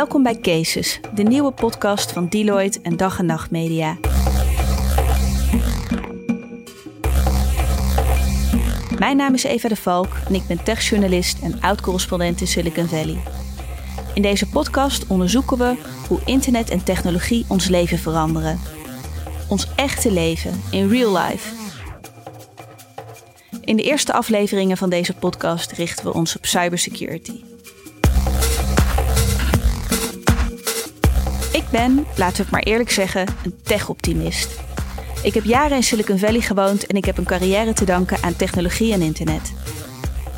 Welkom bij Cases, de nieuwe podcast van Deloitte en Dag en Nacht Media. Mijn naam is Eva de Valk en ik ben techjournalist en oud-correspondent in Silicon Valley. In deze podcast onderzoeken we hoe internet en technologie ons leven veranderen. Ons echte leven in real life. In de eerste afleveringen van deze podcast richten we ons op cybersecurity. Ben, laten we het maar eerlijk zeggen, een tech-optimist. Ik heb jaren in Silicon Valley gewoond en ik heb een carrière te danken aan technologie en internet.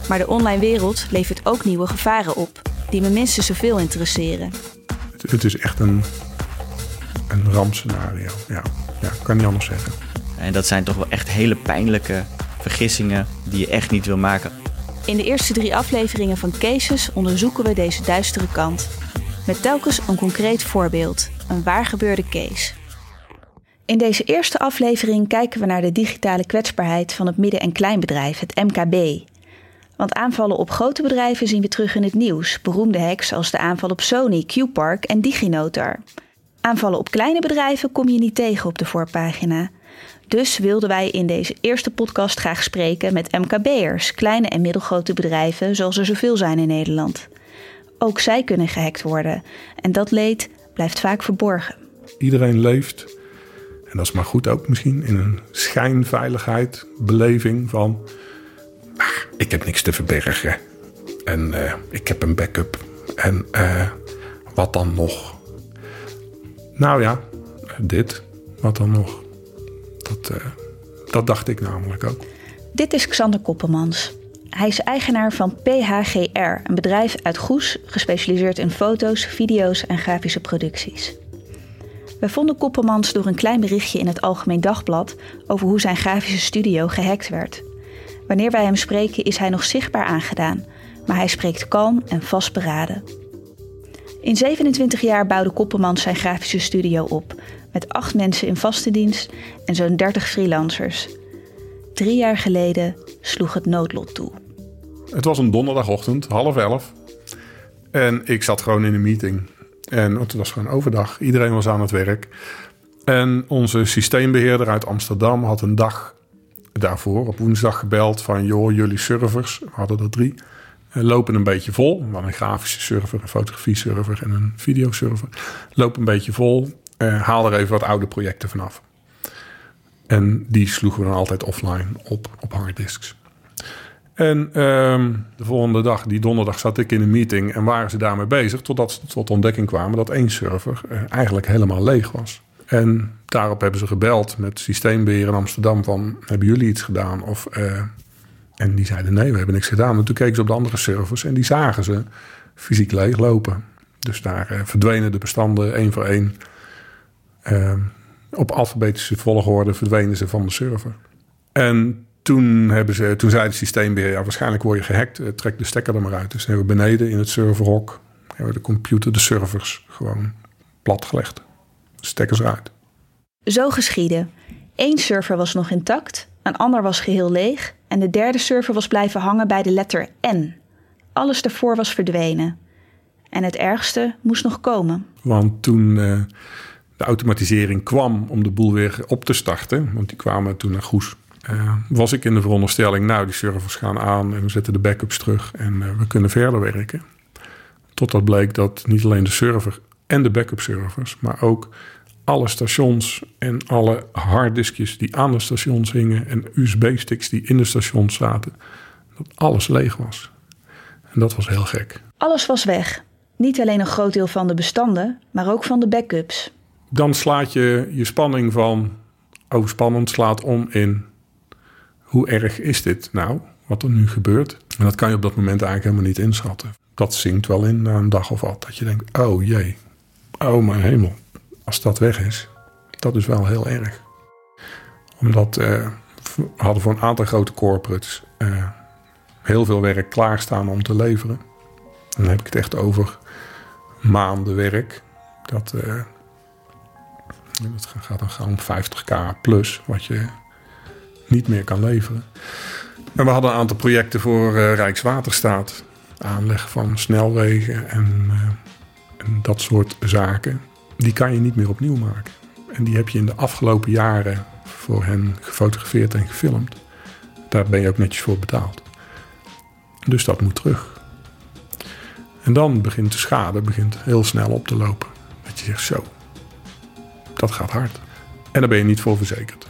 Maar de online wereld levert ook nieuwe gevaren op, die me minstens zoveel interesseren. Het, het is echt een, een rampscenario. Ja, ja, kan niet anders zeggen. En dat zijn toch wel echt hele pijnlijke vergissingen die je echt niet wil maken. In de eerste drie afleveringen van Cases onderzoeken we deze duistere kant. Met telkens een concreet voorbeeld, een waargebeurde case. In deze eerste aflevering kijken we naar de digitale kwetsbaarheid van het midden- en kleinbedrijf, het MKB. Want aanvallen op grote bedrijven zien we terug in het nieuws. Beroemde hacks als de aanval op Sony, Q-Park en DigiNotar. Aanvallen op kleine bedrijven kom je niet tegen op de voorpagina. Dus wilden wij in deze eerste podcast graag spreken met MKB'ers, kleine en middelgrote bedrijven zoals er zoveel zijn in Nederland. Ook zij kunnen gehackt worden en dat leed blijft vaak verborgen. Iedereen leeft, en dat is maar goed ook misschien, in een schijnveiligheid, beleving van... "Ah, ik heb niks te verbergen en eh, ik heb een backup en eh, wat dan nog? Nou ja, dit, wat dan nog? Dat, eh, dat dacht ik namelijk ook. Dit is Xander Koppelmans. Hij is eigenaar van PHGR, een bedrijf uit Goes gespecialiseerd in foto's, video's en grafische producties. We vonden Koppelmans door een klein berichtje in het Algemeen Dagblad over hoe zijn grafische studio gehackt werd. Wanneer wij hem spreken is hij nog zichtbaar aangedaan, maar hij spreekt kalm en vastberaden. In 27 jaar bouwde Koppelmans zijn grafische studio op, met acht mensen in vaste dienst en zo'n 30 freelancers. Drie jaar geleden sloeg het noodlot toe. Het was een donderdagochtend, half elf. En ik zat gewoon in een meeting. En het was gewoon overdag. Iedereen was aan het werk. En onze systeembeheerder uit Amsterdam had een dag daarvoor, op woensdag, gebeld van... joh, jullie servers, we hadden er drie, eh, lopen een beetje vol. We hadden een grafische server, een fotografie-server en een videoserver. Lopen een beetje vol. Eh, haal er even wat oude projecten vanaf. En die sloegen we dan altijd offline op, op harddisks. En ehm, de volgende dag, die donderdag, zat ik in een meeting en waren ze daarmee bezig. Totdat ze tot ontdekking kwamen dat één server eh, eigenlijk helemaal leeg was. En daarop hebben ze gebeld met systeembeheer in Amsterdam van... hebben jullie iets gedaan? Of, eh, en die zeiden nee, we hebben niks gedaan. En toen keken ze op de andere servers en die zagen ze fysiek leeg lopen. Dus daar eh, verdwenen de bestanden één voor één. Ehm, op alfabetische volgorde verdwenen ze van de server. En toen, hebben ze, toen zei het systeembeheer, ja, waarschijnlijk word je gehackt, eh, trek de stekker er maar uit. Dus hebben we beneden in het serverhok, hebben we de computer, de servers gewoon platgelegd. Stekkers eruit. Zo geschiedde. Eén server was nog intact, een ander was geheel leeg en de derde server was blijven hangen bij de letter N. Alles daarvoor was verdwenen. En het ergste moest nog komen. Want toen eh, de automatisering kwam om de boel weer op te starten, want die kwamen toen naar Goes, eh, was ik in de veronderstelling, nou die servers gaan aan en we zetten de backups terug en eh, we kunnen verder werken. Totdat bleek dat niet alleen de server en de backup servers, maar ook alle stations en alle harddiskjes die aan de stations hingen en USB-sticks die in de stations zaten, dat alles leeg was. En dat was heel gek. Alles was weg. Niet alleen een groot deel van de bestanden, maar ook van de backups. Dan slaat je je spanning van oh spannend slaat om in hoe erg is dit nou, wat er nu gebeurt. En dat kan je op dat moment eigenlijk helemaal niet inschatten. Dat zinkt wel in na een dag of wat. Dat je denkt, oh jee, oh mijn hemel. Als dat weg is, dat is wel heel erg. Omdat eh, we hadden voor een aantal grote corporates eh, heel veel werk klaarstaan om te leveren. En dan heb ik het echt over maanden werk. Dat, eh, dat gaat dan gewoon 50k plus wat je niet meer kan leveren. En we hadden een aantal projecten voor eh, Rijkswaterstaat. Aanleg van snelwegen en en dat soort zaken, die kan je niet meer opnieuw maken. En die heb je in de afgelopen jaren voor hen gefotografeerd en gefilmd. Daar ben je ook netjes voor betaald. Dus dat moet terug. En dan begint de schade begint heel snel op te lopen. Dat je zegt zo, dat gaat hard. En daar ben je niet voor verzekerd.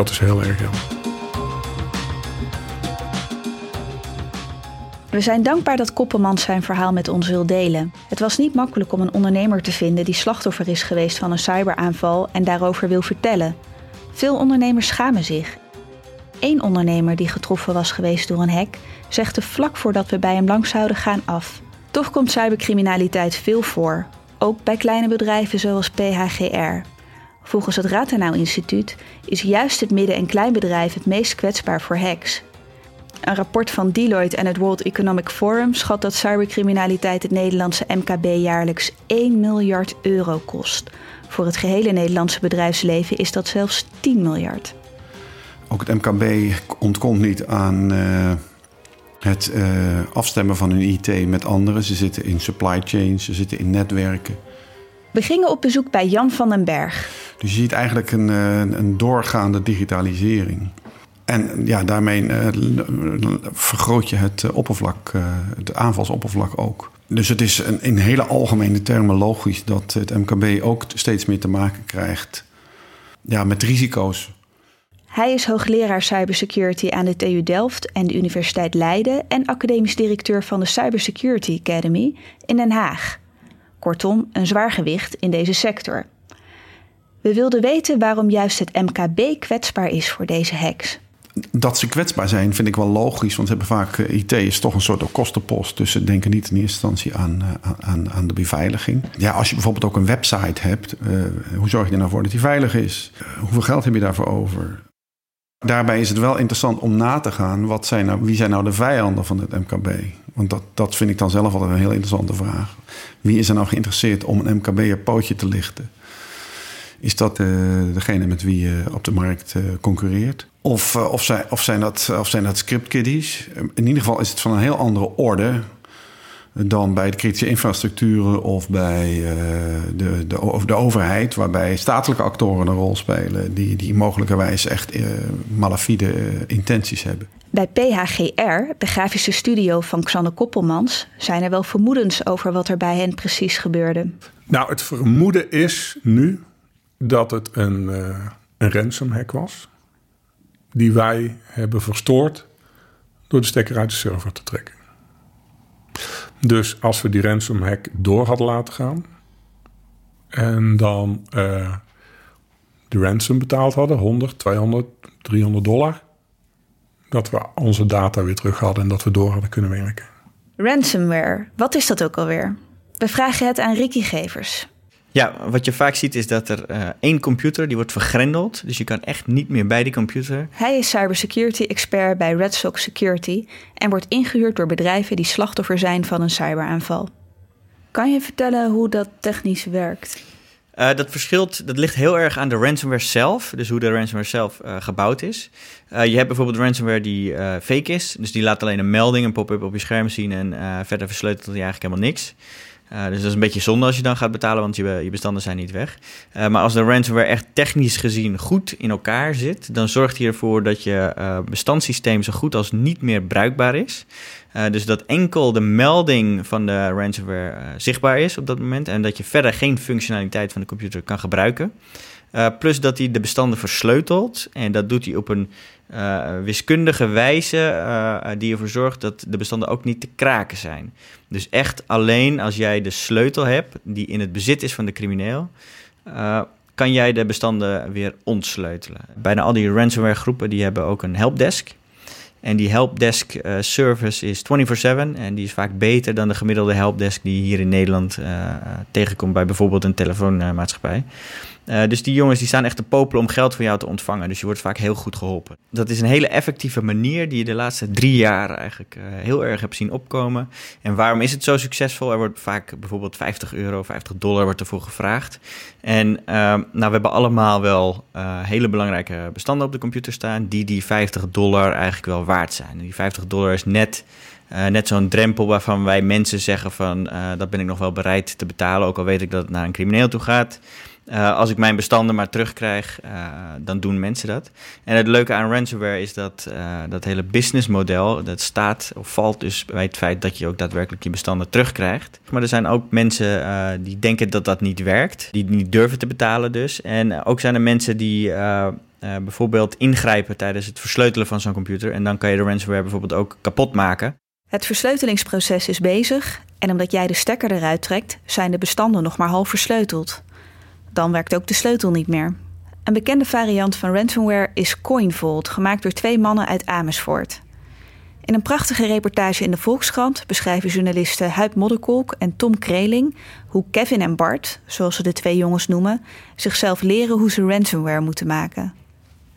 Dat is heel erg jammer. We zijn dankbaar dat Koppelmans zijn verhaal met ons wil delen. Het was niet makkelijk om een ondernemer te vinden die slachtoffer is geweest van een cyberaanval en daarover wil vertellen. Veel ondernemers schamen zich. Eén ondernemer die getroffen was geweest door een hack zegt er vlak voordat we bij hem langs zouden gaan af. Toch komt cybercriminaliteit veel voor, ook bij kleine bedrijven zoals PHGR. Volgens het Rathenau Instituut is juist het midden- en kleinbedrijf het meest kwetsbaar voor hacks. Een rapport van Deloitte en het World Economic Forum schat dat cybercriminaliteit het Nederlandse MKB jaarlijks 1 miljard euro kost. Voor het gehele Nederlandse bedrijfsleven is dat zelfs 10 miljard. Ook het MKB ontkomt niet aan uh, het uh, afstemmen van hun IT met anderen. Ze zitten in supply chains, ze zitten in netwerken. We gingen op bezoek bij Jan van den Berg. Dus je ziet eigenlijk een, een doorgaande digitalisering. En ja, daarmee uh, vergroot je het oppervlak, uh, het aanvalsoppervlak ook. Dus het is een, in hele algemene termen logisch dat het MKB ook steeds meer te maken krijgt ja, met risico's. Hij is hoogleraar cybersecurity aan de TU Delft en de Universiteit Leiden en academisch directeur van de Cybersecurity Academy in Den Haag. Kortom, een zwaar gewicht in deze sector. We wilden weten waarom juist het MKB kwetsbaar is voor deze hacks dat ze kwetsbaar zijn, vind ik wel logisch. Want ze hebben vaak, IT is toch een soort kostenpost. Dus ze denken niet in eerste instantie aan, aan, aan de beveiliging. Ja, als je bijvoorbeeld ook een website hebt, uh, hoe zorg je er nou voor dat die veilig is? Hoeveel geld heb je daarvoor over? Daarbij is het wel interessant om na te gaan, wat zijn nou, wie zijn nou de vijanden van het MKB? Want dat, dat vind ik dan zelf altijd een heel interessante vraag. Wie is er nou geïnteresseerd om een MKB een pootje te lichten? Is dat uh, degene met wie je op de markt concurreert? Of, of, zijn, of, zijn dat, of zijn dat scriptkiddies? In ieder geval is het van een heel andere orde dan bij de kritische infrastructuren of bij uh, de, de, de overheid, waarbij statelijke actoren een rol spelen die, die mogelijkerwijs echt uh, malafide intenties hebben. Bij PHGR, de grafische studio van Xanne Koppelmans, zijn er wel vermoedens over wat er bij hen precies gebeurde. Nou, het vermoeden is nu dat het een, een ransomhack was die wij hebben verstoord door de stekker uit de server te trekken. Dus als we die ransomhack door hadden laten gaan en dan uh, de ransom betaald hadden, 100, 200, 300 dollar, dat we onze data weer terug hadden en dat we door hadden kunnen werken. Ransomware, wat is dat ook alweer? We vragen het aan Ricky Gevers. Ja, wat je vaak ziet is dat er uh, één computer die wordt vergrendeld. Dus je kan echt niet meer bij die computer. Hij is cybersecurity expert bij Red Sox Security en wordt ingehuurd door bedrijven die slachtoffer zijn van een cyberaanval. Kan je vertellen hoe dat technisch werkt? Uh, dat verschilt, dat ligt heel erg aan de ransomware zelf, dus hoe de ransomware zelf uh, gebouwd is. Uh, je hebt bijvoorbeeld ransomware die fake is, dus die laat alleen een melding, een pop-up op je scherm zien en verder versleutelt hij eigenlijk helemaal niks. Uh, dus dat is een beetje zonde als je dan gaat betalen, want je, je bestanden zijn niet weg. Uh, maar als de ransomware echt technisch gezien goed in elkaar zit, dan zorgt hij ervoor dat je uh, bestandssysteem zo goed als niet meer bruikbaar is. dus dat enkel de melding van de ransomware zichtbaar is op dat moment en dat je verder geen functionaliteit van de computer kan gebruiken. plus dat hij de bestanden versleutelt en dat doet hij op een uh, wiskundige wijze uh, die ervoor zorgt dat de bestanden ook niet te kraken zijn. Dus echt alleen als jij de sleutel hebt die in het bezit is van de crimineel, kan jij de bestanden weer ontsleutelen. Bijna al die ransomware groepen die hebben ook een helpdesk. En die helpdesk service is 24/7 en die is vaak beter dan de gemiddelde helpdesk die je hier in Nederland tegenkomt bij bijvoorbeeld een telefoonmaatschappij. Uh, dus die jongens die staan echt te popelen om geld van jou te ontvangen. Dus je wordt vaak heel goed geholpen. Dat is een hele effectieve manier die je de laatste drie jaar eigenlijk uh, heel erg hebt zien opkomen. En waarom is het zo succesvol? Er wordt vaak bijvoorbeeld 50 euro, 50 dollar wordt ervoor gevraagd. En uh, nou, we hebben allemaal wel hele belangrijke bestanden op de computer staan... die die 50 dollar eigenlijk wel waard zijn. Die 50 dollar is net Uh, net zo'n drempel waarvan wij mensen zeggen van dat ben ik nog wel bereid te betalen, ook al weet ik dat het naar een crimineel toe gaat. Uh, als ik mijn bestanden maar terugkrijg, dan doen mensen dat. En het leuke aan ransomware is dat dat hele businessmodel, dat staat of valt dus bij het feit dat je ook daadwerkelijk je bestanden terugkrijgt. Maar er zijn ook mensen die denken dat dat niet werkt, die niet durven te betalen dus. En ook zijn er mensen die bijvoorbeeld ingrijpen tijdens het versleutelen van zo'n computer. En dan kan je de ransomware bijvoorbeeld ook kapot maken. Het versleutelingsproces is bezig en omdat jij de stekker eruit trekt, zijn de bestanden nog maar half versleuteld. Dan werkt ook de sleutel niet meer. Een bekende variant van ransomware is CoinVault, gemaakt door twee mannen uit Amersfoort. In een prachtige reportage in de Volkskrant beschrijven journalisten Huip Modderkolk en Tom Kreling hoe Kevin en Bart, zoals ze de twee jongens noemen, zichzelf leren hoe ze ransomware moeten maken.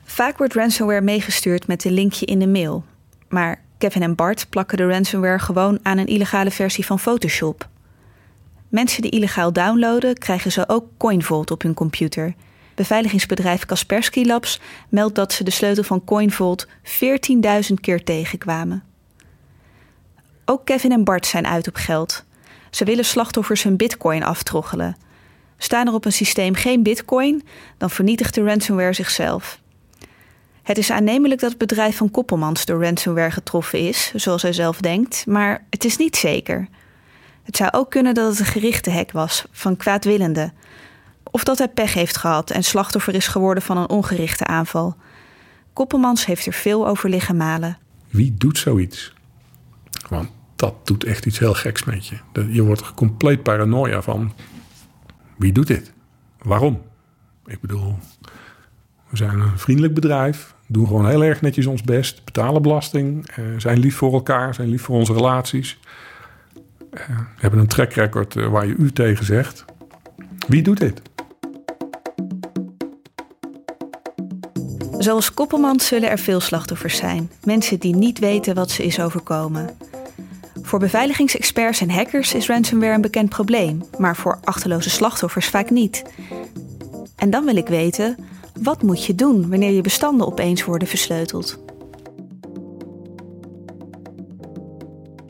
Vaak wordt ransomware meegestuurd met een linkje in de mail, maar Kevin en Bart plakken de ransomware gewoon aan een illegale versie van Photoshop. Mensen die illegaal downloaden, krijgen ze ook CoinVault op hun computer. Beveiligingsbedrijf Kaspersky Labs meldt dat ze de sleutel van CoinVault 14.000 keer tegenkwamen. Ook Kevin en Bart zijn uit op geld. Ze willen slachtoffers hun bitcoin aftroggelen. Staan er op een systeem geen bitcoin, dan vernietigt de ransomware zichzelf. Het is aannemelijk dat het bedrijf van Koppelmans door ransomware getroffen is, zoals hij zelf denkt, maar het is niet zeker. Het zou ook kunnen dat het een gerichte hek was van kwaadwillende. Of dat hij pech heeft gehad en slachtoffer is geworden van een ongerichte aanval. Koppelmans heeft er veel over liggen malen. Wie doet zoiets? Want dat doet echt iets heel geks met je. Je wordt er compleet paranoia van. Wie doet dit? Waarom? Ik bedoel, we zijn een vriendelijk bedrijf. Doen gewoon heel erg netjes ons best. Betalen belasting. Eh, zijn lief voor elkaar. Zijn lief voor onze relaties. Uh, hebben een track record uh, waar je u tegen zegt. Wie doet dit? Zoals Koppelmans zullen er veel slachtoffers zijn. Mensen die niet weten wat ze is overkomen. Voor beveiligingsexperts en hackers is ransomware een bekend probleem, maar voor achterloze slachtoffers vaak niet. En dan wil ik weten, wat moet je doen wanneer je bestanden opeens worden versleuteld?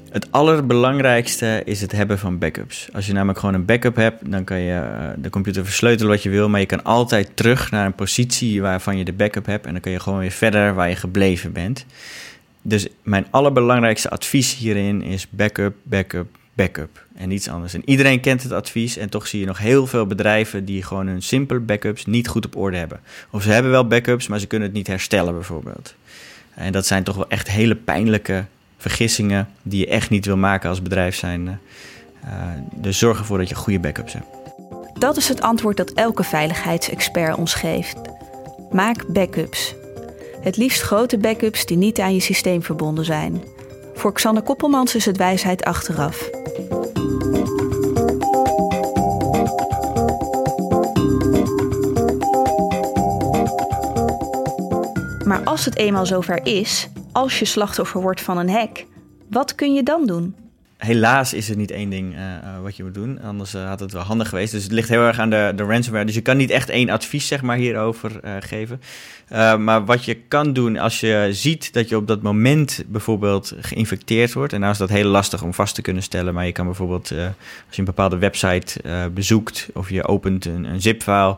Het allerbelangrijkste is het hebben van backups. Als je namelijk gewoon een backup hebt, dan kan je eh, de computer versleutelen wat je wil, maar je kan altijd terug naar een positie waarvan je de backup hebt en dan kan je gewoon weer verder waar je gebleven bent. Dus mijn allerbelangrijkste advies hierin is backup, backup, backup en niets anders. En iedereen kent het advies en toch zie je nog heel veel bedrijven die gewoon hun simpele backups niet goed op orde hebben. Of ze hebben wel backups, maar ze kunnen het niet herstellen bijvoorbeeld. En dat zijn toch wel echt hele pijnlijke vergissingen die je echt niet wil maken als bedrijf zijn. Uh, dus zorg ervoor dat je goede backups hebt. Dat is het antwoord dat elke veiligheidsexpert ons geeft. Maak backups. Het liefst grote backups die niet aan je systeem verbonden zijn. Voor Xander Koppelmans is het wijsheid achteraf. Als het eenmaal zover is, als je slachtoffer wordt van een hack, wat kun je dan doen? Helaas is er niet één ding uh, wat je moet doen. Anders uh, had het wel handig geweest. Dus het ligt heel erg aan de, de ransomware. Dus je kan niet echt één advies zeg maar, hierover uh, geven. maar wat je kan doen als je ziet dat je op dat moment bijvoorbeeld geïnfecteerd wordt. En nou is dat heel lastig om vast te kunnen stellen. Maar je kan bijvoorbeeld als je een bepaalde website bezoekt of je opent een, een zip-file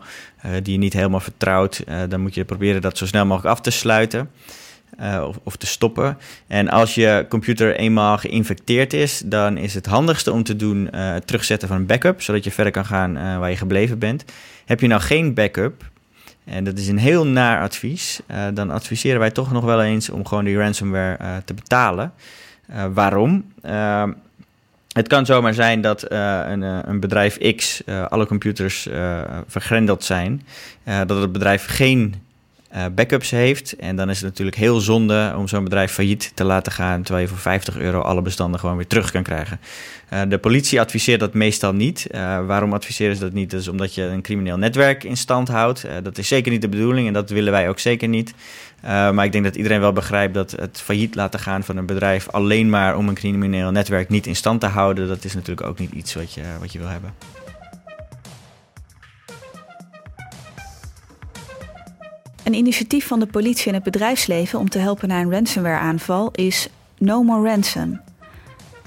die je niet helemaal vertrouwt. dan moet je proberen dat zo snel mogelijk af te sluiten. Uh, of, te stoppen. En als je computer eenmaal geïnfecteerd is, dan is het handigste om te doen uh, het terugzetten van een backup, zodat je verder kan gaan uh, waar je gebleven bent. Heb je nou geen backup, en dat is een heel naar advies, dan adviseren wij toch nog wel eens om gewoon die ransomware te betalen. waarom? Ehm, het kan zomaar zijn dat een, een, bedrijf X alle computers vergrendeld zijn, dat het bedrijf geen uh, backups heeft. En dan is het natuurlijk heel zonde om zo'n bedrijf failliet te laten gaan, terwijl je voor 50 euro alle bestanden gewoon weer terug kan krijgen. Uh, de politie adviseert dat meestal niet. Uh, waarom adviseren ze dat niet? Dat is omdat je een crimineel netwerk in stand houdt. dat is zeker niet de bedoeling en dat willen wij ook zeker niet. maar ik denk dat iedereen wel begrijpt dat het failliet laten gaan van een bedrijf alleen maar om een crimineel netwerk niet in stand te houden, dat is natuurlijk ook niet iets wat je, wat je wil hebben. Een initiatief van de politie en het bedrijfsleven om te helpen na een ransomware-aanval is No More Ransom.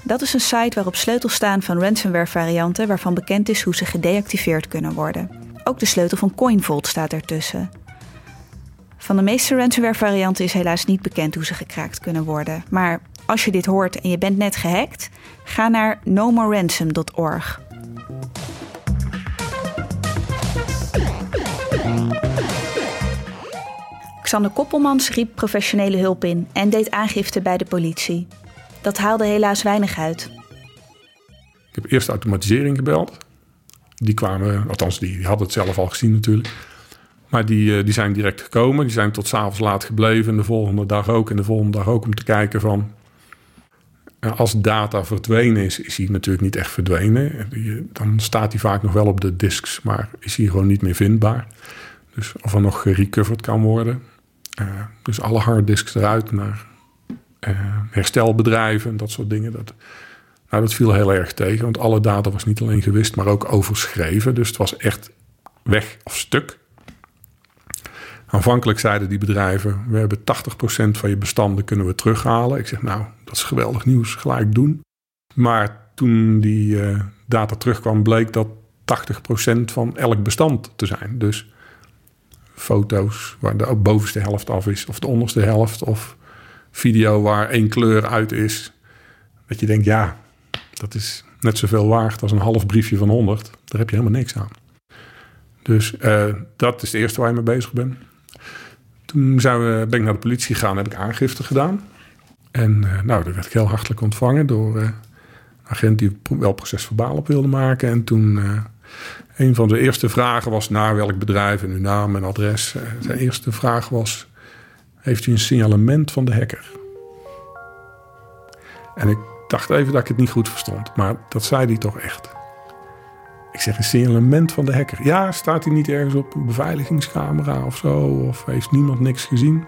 Dat is een site waarop sleutels staan van ransomware-varianten waarvan bekend is hoe ze gedeactiveerd kunnen worden. Ook de sleutel van CoinVault staat ertussen. Van de meeste ransomware-varianten is helaas niet bekend hoe ze gekraakt kunnen worden. Maar als je dit hoort en je bent net gehackt, ga naar nomoreransom.org. Xander Koppelmans riep professionele hulp in en deed aangifte bij de politie. Dat haalde helaas weinig uit. Ik heb eerst automatisering gebeld. Die kwamen, althans die, hadden het zelf al gezien natuurlijk. Maar die, eh, die zijn direct gekomen. Die zijn tot s'avonds laat gebleven. En de volgende dag ook. En de volgende dag ook om te kijken van... eh, Als data verdwenen is, is hij natuurlijk niet echt verdwenen. Die- Dan staat hij vaak nog wel op de disks, maar is hij gewoon niet meer vindbaar. Dus of er nog gerecoverd kan worden. Eh, dus alle harddisks eruit naar eh, herstelbedrijven en dat soort dingen. Dat, nou, dat viel heel erg tegen, want alle data was niet alleen gewist, maar ook overschreven. Dus het was echt weg of stuk. Aanvankelijk zeiden die bedrijven: we hebben 80% van je bestanden kunnen we terughalen. Ik zeg, nou, dat is geweldig nieuws, gelijk doen. Maar toen die eh, data terugkwam, bleek dat 80% van elk bestand te zijn. Dus foto's waar de bovenste helft af is, of de onderste helft, of video waar één kleur uit is. Dat je denkt, ja, dat is net zoveel waard als een half briefje van 100. Daar heb je helemaal niks aan. Dus eh, dat is het eerste waar je mee bezig bent. Toen zijn we, ben ik naar de politie gegaan en heb ik aangifte gedaan. En eh, nou, daar werd ik heel hartelijk ontvangen door eh, een agent die wel procesverbaal op wilde maken. En toen, een van de eerste vragen was naar welk bedrijf en uw naam en adres. Eh, zijn eerste vraag was, heeft u een signalement van de hacker? En ik dacht even dat ik het niet goed verstond, maar dat zei hij toch echt. Ik zeg een signalement van de hacker. Ja, staat hij niet ergens op een beveiligingscamera of zo? Of heeft niemand niks gezien?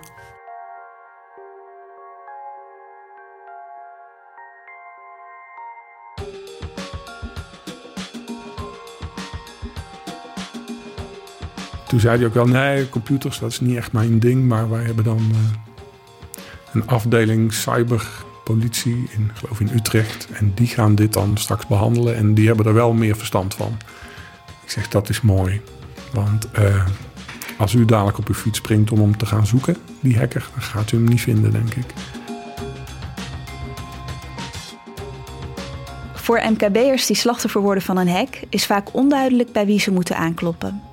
Toen zei hij ook wel, nee, computers, dat is niet echt mijn ding. Maar wij hebben dan eh, een afdeling cyberpolitie in, geloof in Utrecht. En die gaan dit dan straks behandelen. En die hebben er wel meer verstand van. Ik zeg, dat is mooi. Want eh, als u dadelijk op uw fiets springt om hem te gaan zoeken, die hacker, dan gaat u hem niet vinden, denk ik. Voor MKB'ers die slachtoffer worden van een hack is vaak onduidelijk bij wie ze moeten aankloppen.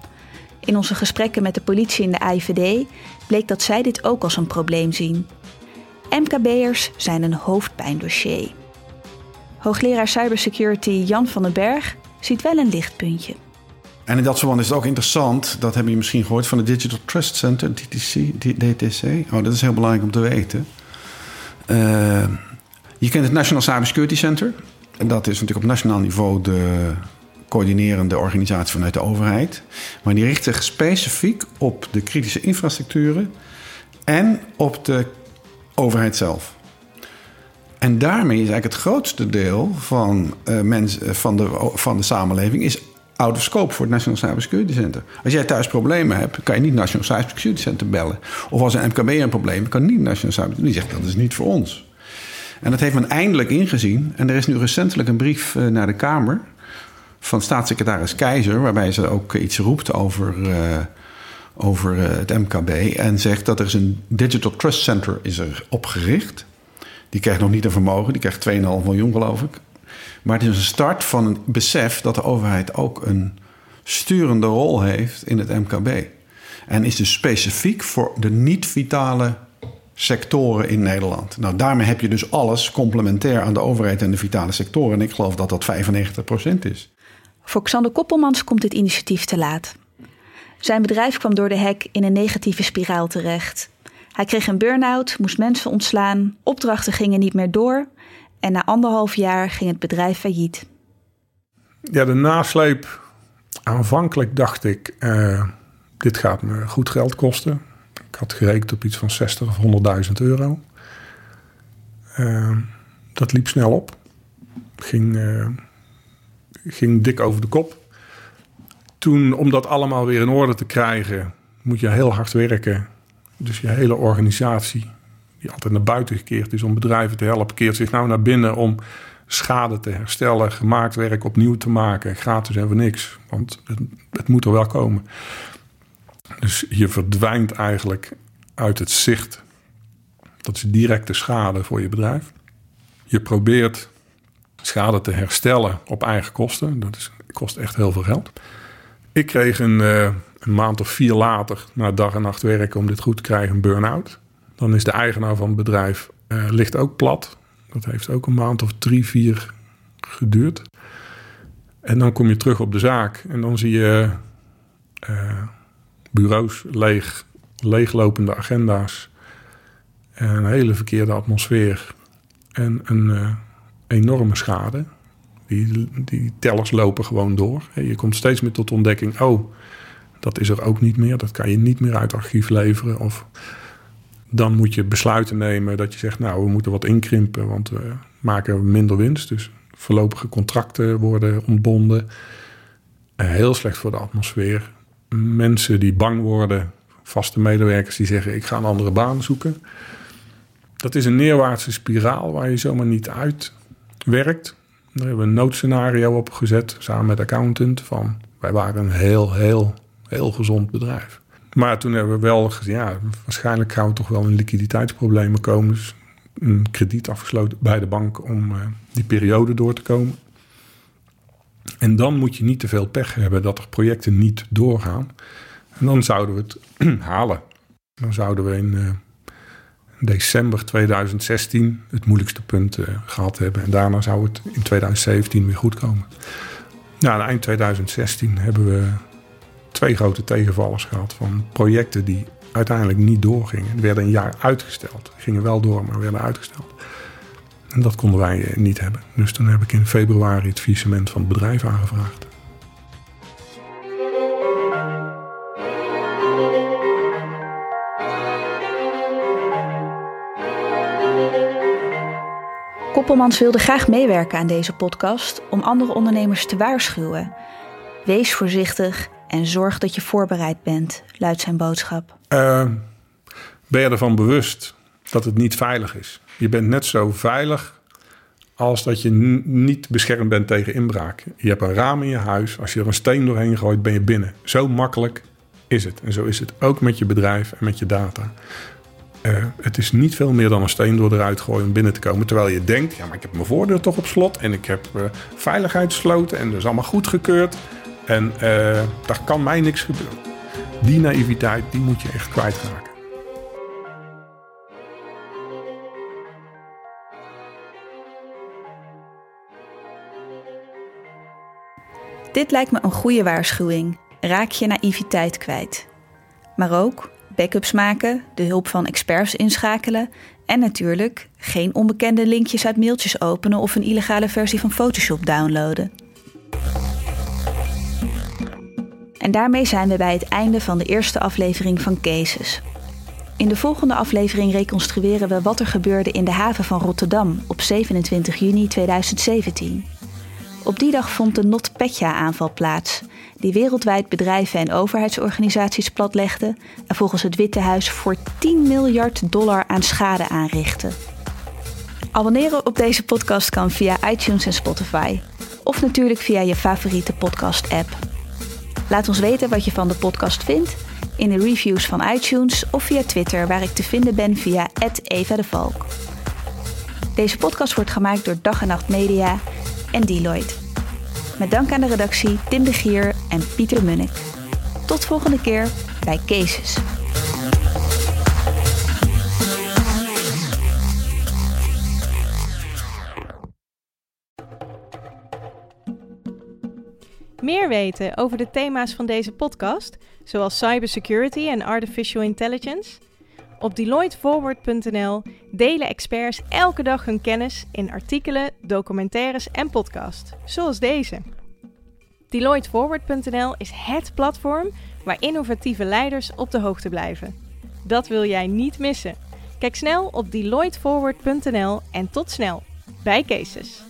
In onze gesprekken met de politie en de AIVD bleek dat zij dit ook als een probleem zien. MKB'ers zijn een hoofdpijndossier. Hoogleraar cybersecurity Jan van den Berg ziet wel een lichtpuntje. En in dat verband is het ook interessant, dat hebben je misschien gehoord van het Digital Trust Center, DTC, DTC. Oh, dat is heel belangrijk om te weten. Uh, je kent het National Cybersecurity Center. En dat is natuurlijk op nationaal niveau de coördinerende organisatie vanuit de overheid. Maar die richt zich specifiek op de kritische infrastructuren en op de overheid zelf. En daarmee is eigenlijk het grootste deel van, uh, mensen, van, de, van de samenleving is out of scope voor het National Cybersecurity Center. Als jij thuis problemen hebt, kan je niet het National Cybersecurity Center bellen. Of als een MKB een probleem kan niet het National Cybersecurity Die zegt dat is niet voor ons. En dat heeft men eindelijk ingezien. En er is nu recentelijk een brief uh, naar de Kamer van staatssecretaris Keizer, waarbij ze ook iets roept over, uh, over uh, het MKB. En zegt dat er is een Digital Trust Center is er opgericht. Die krijgt nog niet een vermogen, die krijgt 2,5 miljoen geloof ik. Maar het is een start van een besef dat de overheid ook een sturende rol heeft in het MKB. En is dus specifiek voor de niet-vitale sectoren in Nederland. Nou, daarmee heb je dus alles complementair aan de overheid en de vitale sectoren. En ik geloof dat dat 95% is. Voor Xander Koppelmans komt dit initiatief te laat. Zijn bedrijf kwam door de hack in een negatieve spiraal terecht. Hij kreeg een burn-out, moest mensen ontslaan, opdrachten gingen niet meer door en na anderhalf jaar ging het bedrijf failliet. Ja, de nasleep. Aanvankelijk dacht ik, uh, dit gaat me goed geld kosten. Ik had gerekend op iets van 60 of 100.000 euro. Uh, dat liep snel op. Ging, uh, ging dik over de kop. Toen, om dat allemaal weer in orde te krijgen, moet je heel hard werken. Dus je hele organisatie, die altijd naar buiten gekeerd is om bedrijven te helpen, keert zich nou naar binnen om schade te herstellen, gemaakt werk opnieuw te maken, gratis en voor niks. Want het, het moet er wel komen. Dus je verdwijnt eigenlijk uit het zicht. Dat is directe schade voor je bedrijf. Je probeert schade te herstellen op eigen kosten. Dat is, kost echt heel veel geld. Ik kreeg een, uh, een maand of vier later, na dag en nacht werken om dit goed te krijgen, een burn-out. Dan is de eigenaar van het bedrijf uh, ligt ook plat. Dat heeft ook een maand of drie, vier geduurd. En dan kom je terug op de zaak en dan zie je uh, bureaus leeg, leeglopende agenda's, een hele verkeerde atmosfeer en een enorme schade. Die, die tellers lopen gewoon door. Je komt steeds meer tot ontdekking: oh, dat is er ook niet meer. Dat kan je niet meer uit archief leveren. Of dan moet je besluiten nemen dat je zegt: nou, we moeten wat inkrimpen, want we maken minder winst. Dus voorlopige contracten worden ontbonden. heel slecht voor de atmosfeer. Mensen die bang worden, vaste medewerkers die zeggen: ik ga een andere baan zoeken. Dat is een neerwaartse spiraal waar je zomaar niet uit werkt. Daar hebben we een noodscenario op gezet samen met accountant. Van wij waren een heel, heel, heel gezond bedrijf. Maar toen hebben we wel gezien, ja, waarschijnlijk gaan we toch wel in liquiditeitsproblemen komen. Dus een krediet afgesloten bij de bank om uh, die periode door te komen. En dan moet je niet te veel pech hebben dat er projecten niet doorgaan. En dan zouden we het halen. Dan zouden we in uh, december 2016 het moeilijkste punt uh, gehad hebben. En daarna zou het in 2017 weer goed komen. Nou, eind 2016 hebben we twee grote tegenvallers gehad van projecten die uiteindelijk niet doorgingen. Die werden een jaar uitgesteld. Gingen wel door, maar werden uitgesteld. En dat konden wij eh, niet hebben. Dus toen heb ik in februari het faillissement van het bedrijf aangevraagd. Koppelmans wilde graag meewerken aan deze podcast om andere ondernemers te waarschuwen. Wees voorzichtig en zorg dat je voorbereid bent, luidt zijn boodschap. Uh, ben je ervan bewust dat het niet veilig is? Je bent net zo veilig als dat je niet beschermd bent tegen inbraak. Je hebt een raam in je huis. Als je er een steen doorheen gooit, ben je binnen. Zo makkelijk is het. En zo is het ook met je bedrijf en met je data. Uh, het is niet veel meer dan een steen door eruit gooien om binnen te komen. Terwijl je denkt, ja, maar ik heb mijn voordeur toch op slot. En ik heb uh, veiligheidssloten en dat is allemaal goedgekeurd. En uh, daar kan mij niks gebeuren. Die naïviteit, die moet je echt kwijtraken. Dit lijkt me een goede waarschuwing. Raak je naïviteit kwijt. Maar ook backups maken, de hulp van experts inschakelen en natuurlijk geen onbekende linkjes uit mailtjes openen of een illegale versie van Photoshop downloaden. En daarmee zijn we bij het einde van de eerste aflevering van Cases. In de volgende aflevering reconstrueren we wat er gebeurde in de haven van Rotterdam op 27 juni 2017. Op die dag vond de NotPetya-aanval plaats, die wereldwijd bedrijven en overheidsorganisaties platlegde en volgens het Witte Huis voor 10 miljard dollar aan schade aanrichtte. Abonneren op deze podcast kan via iTunes en Spotify, of natuurlijk via je favoriete podcast-app. Laat ons weten wat je van de podcast vindt in de reviews van iTunes of via Twitter, waar ik te vinden ben via Eva de Valk. Deze podcast wordt gemaakt door Dag en Nacht Media en Deloitte. Met dank aan de redactie Tim de Gier en Pieter Munnik. Tot volgende keer bij Cases. Meer weten over de thema's van deze podcast, zoals cybersecurity en artificial intelligence? Op DeloitteForward.nl delen experts elke dag hun kennis in artikelen, documentaires en podcasts, zoals deze. DeloitteForward.nl is het platform waar innovatieve leiders op de hoogte blijven. Dat wil jij niet missen. Kijk snel op DeloitteForward.nl en tot snel bij Cases.